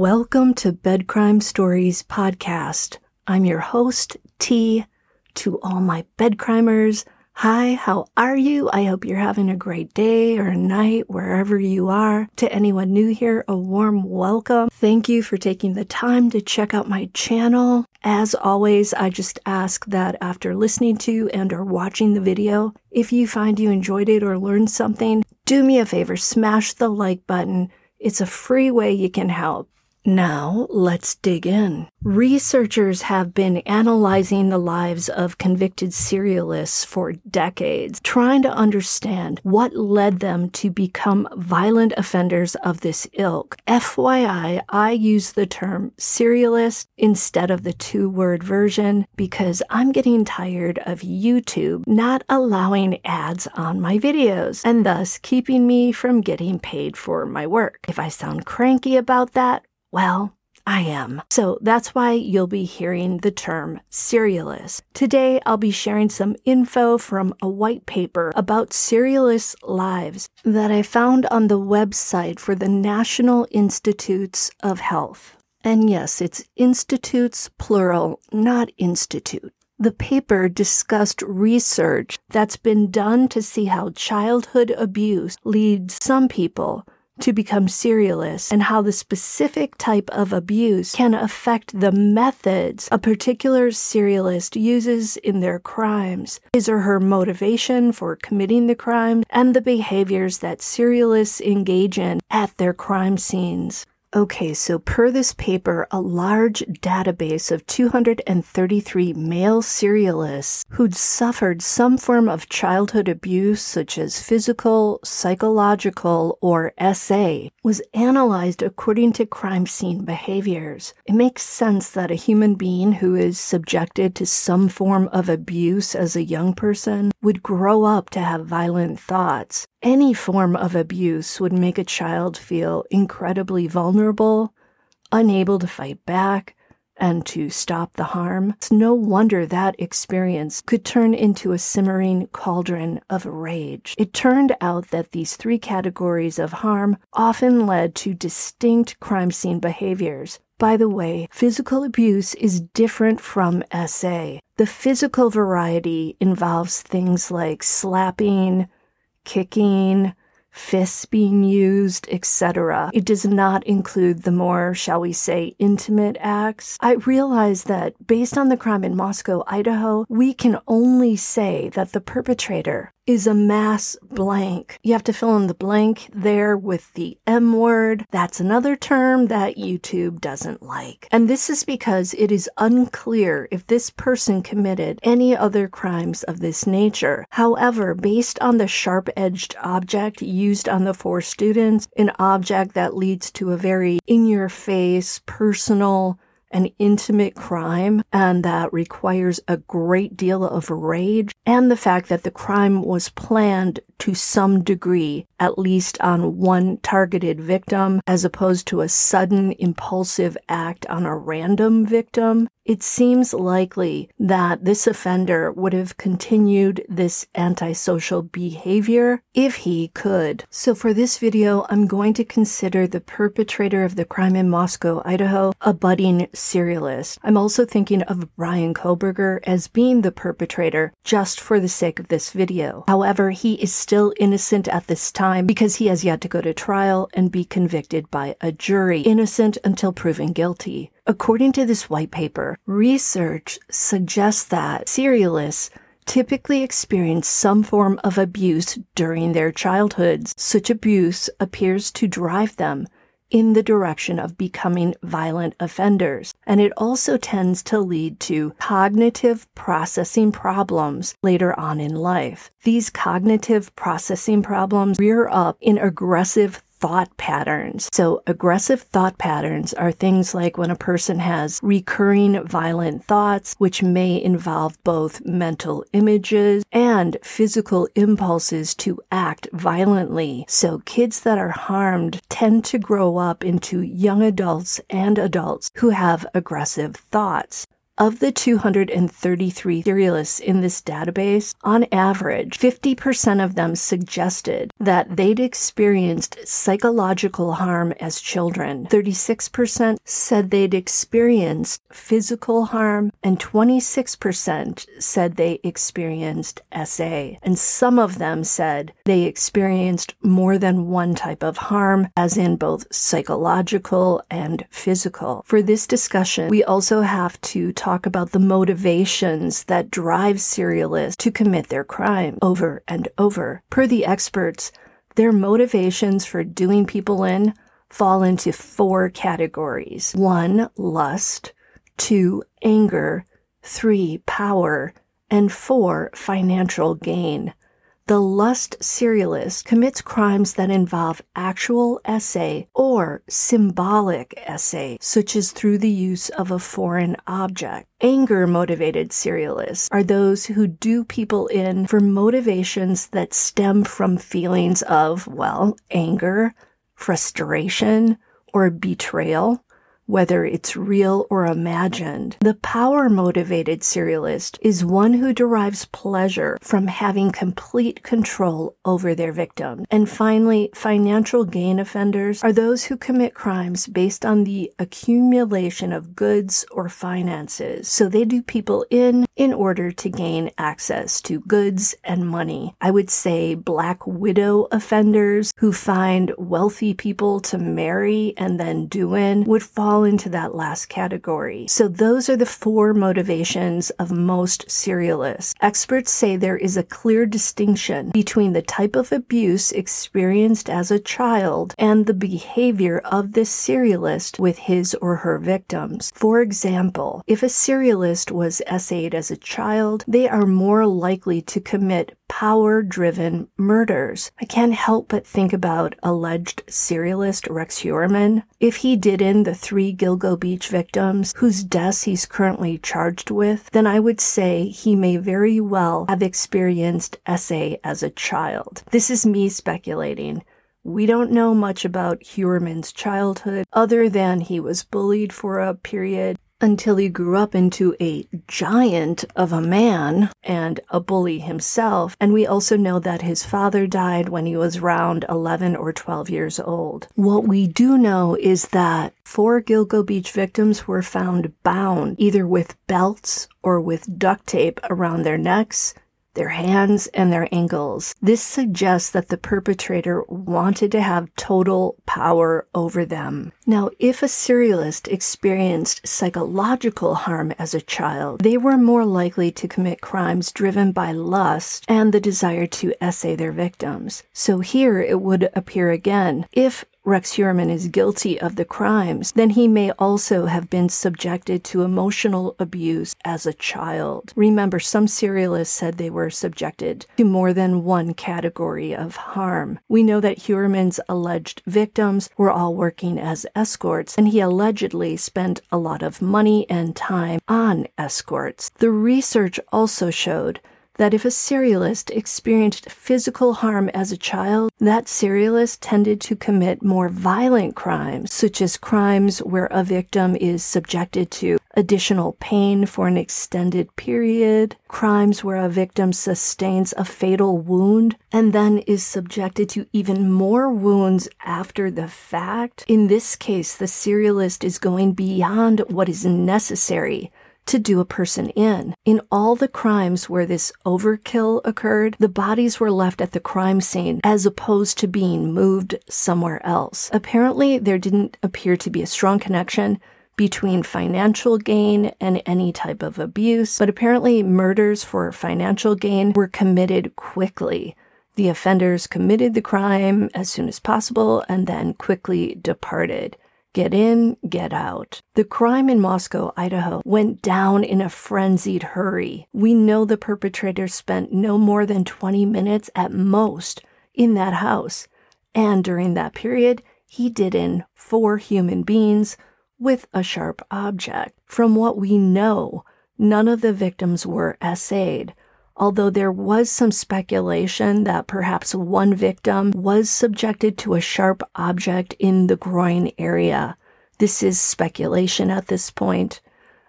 Welcome to Bed Crime Stories podcast. I'm your host, T. To all my bed crimers, hi, how are you? I hope you're having a great day or night wherever you are. To anyone new here, a warm welcome. Thank you for taking the time to check out my channel. As always, I just ask that after listening to and or watching the video, if you find you enjoyed it or learned something, do me a favor, smash the like button it's a free way you can help. Now, let's dig in. Researchers have been analyzing the lives of convicted serialists for decades, trying to understand what led them to become violent offenders of this ilk. FYI, I use the term serialist instead of the two word version because I'm getting tired of YouTube not allowing ads on my videos and thus keeping me from getting paid for my work. If I sound cranky about that, well, I am. So that's why you'll be hearing the term serialist. Today, I'll be sharing some info from a white paper about serialist lives that I found on the website for the National Institutes of Health. And yes, it's institutes plural, not institute. The paper discussed research that's been done to see how childhood abuse leads some people to become serialists and how the specific type of abuse can affect the methods a particular serialist uses in their crimes, his or her motivation for committing the crime, and the behaviors that serialists engage in at their crime scenes. Okay, so per this paper, a large database of 233 male serialists who'd suffered some form of childhood abuse, such as physical, psychological, or SA, was analyzed according to crime scene behaviors. It makes sense that a human being who is subjected to some form of abuse as a young person would grow up to have violent thoughts. Any form of abuse would make a child feel incredibly vulnerable, unable to fight back, and to stop the harm. It's no wonder that experience could turn into a simmering cauldron of rage. It turned out that these three categories of harm often led to distinct crime scene behaviors. By the way, physical abuse is different from SA. The physical variety involves things like slapping, kicking, fists being used, etc. It does not include the more, shall we say, intimate acts. I realize that based on the crime in Moscow, Idaho, we can only say that the perpetrator is a mass blank. You have to fill in the blank there with the M word. That's another term that YouTube doesn't like. And this is because it is unclear if this person committed any other crimes of this nature. However, based on the sharp edged object used on the four students, an object that leads to a very in your face, personal, an intimate crime and that requires a great deal of rage, and the fact that the crime was planned to some degree, at least on one targeted victim, as opposed to a sudden impulsive act on a random victim, it seems likely that this offender would have continued this antisocial behavior if he could. So for this video, I'm going to consider the perpetrator of the crime in Moscow, Idaho, a budding serialist. I'm also thinking of Bryan Kohberger as being the perpetrator just for the sake of this video. However, he is still innocent at this time because he has yet to go to trial and be convicted by a jury. Innocent until proven guilty. According to this white paper, research suggests that serialists typically experience some form of abuse during their childhoods. Such abuse appears to drive them in the direction of becoming violent offenders. And it also tends to lead to cognitive processing problems later on in life. These cognitive processing problems rear up in aggressive thought patterns. So aggressive thought patterns are things like when a person has recurring violent thoughts, which may involve both mental images and physical impulses to act violently. So kids that are harmed tend to grow up into young adults and adults who have aggressive thoughts. Of the 233 serialists in this database, on average, 50% of them suggested that they'd experienced psychological harm as children. 36% said they'd experienced physical harm, and 26% said they experienced SA. And some of them said they experienced more than one type of harm, as in both psychological and physical. For this discussion, we also have to talk about the motivations that drive serialists to commit their crime over and over. Per the experts, their motivations for doing people in fall into four categories. One, lust. Two, anger. Three, power. And four, financial gain. The lust serialist commits crimes that involve actual essay or symbolic essay, such as through the use of a foreign object. Anger motivated serialists are those who do people in for motivations that stem from feelings of, well, anger, frustration, or betrayal whether it's real or imagined. The power motivated serialist is one who derives pleasure from having complete control over their victim. And finally, financial gain offenders are those who commit crimes based on the accumulation of goods or finances. So they do people in in order to gain access to goods and money. I would say black widow offenders who find wealthy people to marry and then do in would fall into that last category. So those are the four motivations of most serialists. Experts say there is a clear distinction between the type of abuse experienced as a child and the behavior of this serialist with his or her victims. For example, if a serialist was SA'd as a child, they are more likely to commit power driven murders. I can't help but think about alleged serialist Rex Heuermann. If he did in the three Gilgo Beach victims whose deaths he's currently charged with, then I would say he may very well have experienced SA as a child. This is me speculating. We don't know much about Heuermann's childhood other than he was bullied for a period until he grew up into a giant of a man and a bully himself. And we also know that his father died when he was around 11 or 12 years old. What we do know is that four Gilgo Beach victims were found bound either with belts or with duct tape around their necks their hands and their ankles. This suggests that the perpetrator wanted to have total power over them. Now, if a serialist experienced psychological harm as a child, they were more likely to commit crimes driven by lust and the desire to essay their victims. So here it would appear again. If Rex Heuermann is guilty of the crimes, then he may also have been subjected to emotional abuse as a child. Remember, some serialists said they were subjected to more than one category of harm. We know that Heuermann's alleged victims were all working as escorts, and he allegedly spent a lot of money and time on escorts. The research also showed that if a serialist experienced physical harm as a child, that serialist tended to commit more violent crimes, such as crimes where a victim is subjected to additional pain for an extended period, crimes where a victim sustains a fatal wound and then is subjected to even more wounds after the fact. In this case, the serialist is going beyond what is necessary to do a person in. In all the crimes where this overkill occurred, the bodies were left at the crime scene as opposed to being moved somewhere else. Apparently, there didn't appear to be a strong connection between financial gain and any type of abuse, but apparently murders for financial gain were committed quickly. The offenders committed the crime as soon as possible and then quickly departed. Get in, get out. The crime in Moscow, Idaho went down in a frenzied hurry. We know the perpetrator spent no more than 20 minutes at most in that house. And during that period, he did in four human beings with a sharp object. From what we know, none of the victims were SA'd, although there was some speculation that perhaps one victim was subjected to a sharp object in the groin area. This is speculation at this point.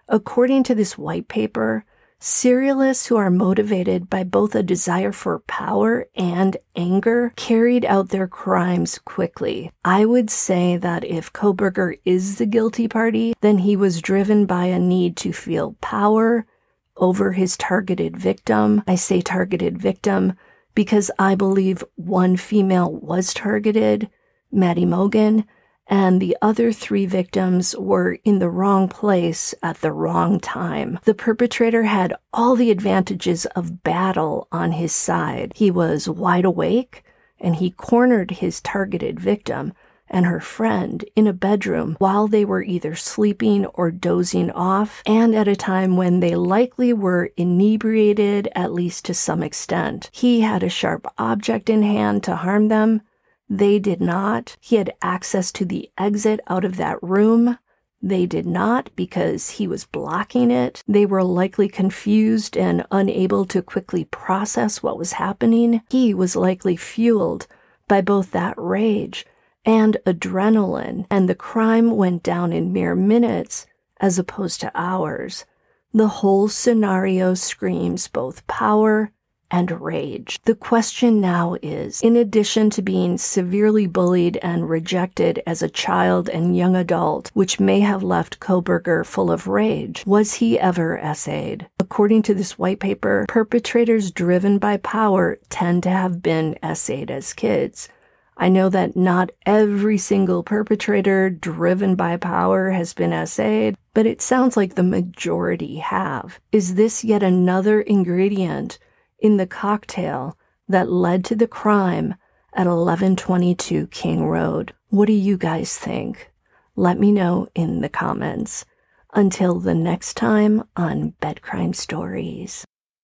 According to this white paper, serialists who are motivated by both a desire for power and anger carried out their crimes quickly. I would say that if Kohberger is the guilty party, then he was driven by a need to feel power over his targeted victim. I say targeted victim because I believe one female was targeted, Maddie Mogen, and the other three victims were in the wrong place at the wrong time. The perpetrator had all the advantages of battle on his side. He was wide awake and he cornered his targeted victim and her friend in a bedroom while they were either sleeping or dozing off, and at a time when they likely were inebriated, at least to some extent. He had a sharp object in hand to harm them. They did not. He had access to the exit out of that room. They did not because he was blocking it. They were likely confused and unable to quickly process what was happening. He was likely fueled by both that rage and adrenaline, and the crime went down in mere minutes as opposed to hours. The whole scenario screams both power and rage. The question now is in addition to being severely bullied and rejected as a child and young adult, which may have left Kohberger full of rage, was he ever essayed? According to this white paper, perpetrators driven by power tend to have been essayed as kids. I know that not every single perpetrator driven by power has been essayed, but it sounds like the majority have. Is this yet another ingredient in the cocktail that led to the crime at 1122 King Road? What do you guys think? Let me know in the comments. Until the next time on Bed Crime Stories.